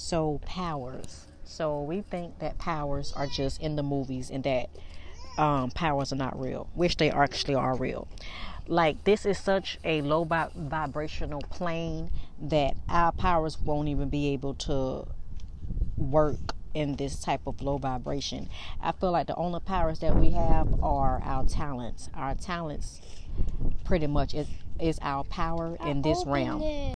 So powers. So we think that powers are just in the movies and that um, powers are not real, which they actually are real. Like this is such a low vibrational plane that our powers won't even be able to work in this type of low vibration. I feel like the only powers that we have are our talents. Our talents pretty much is is our power in this realm.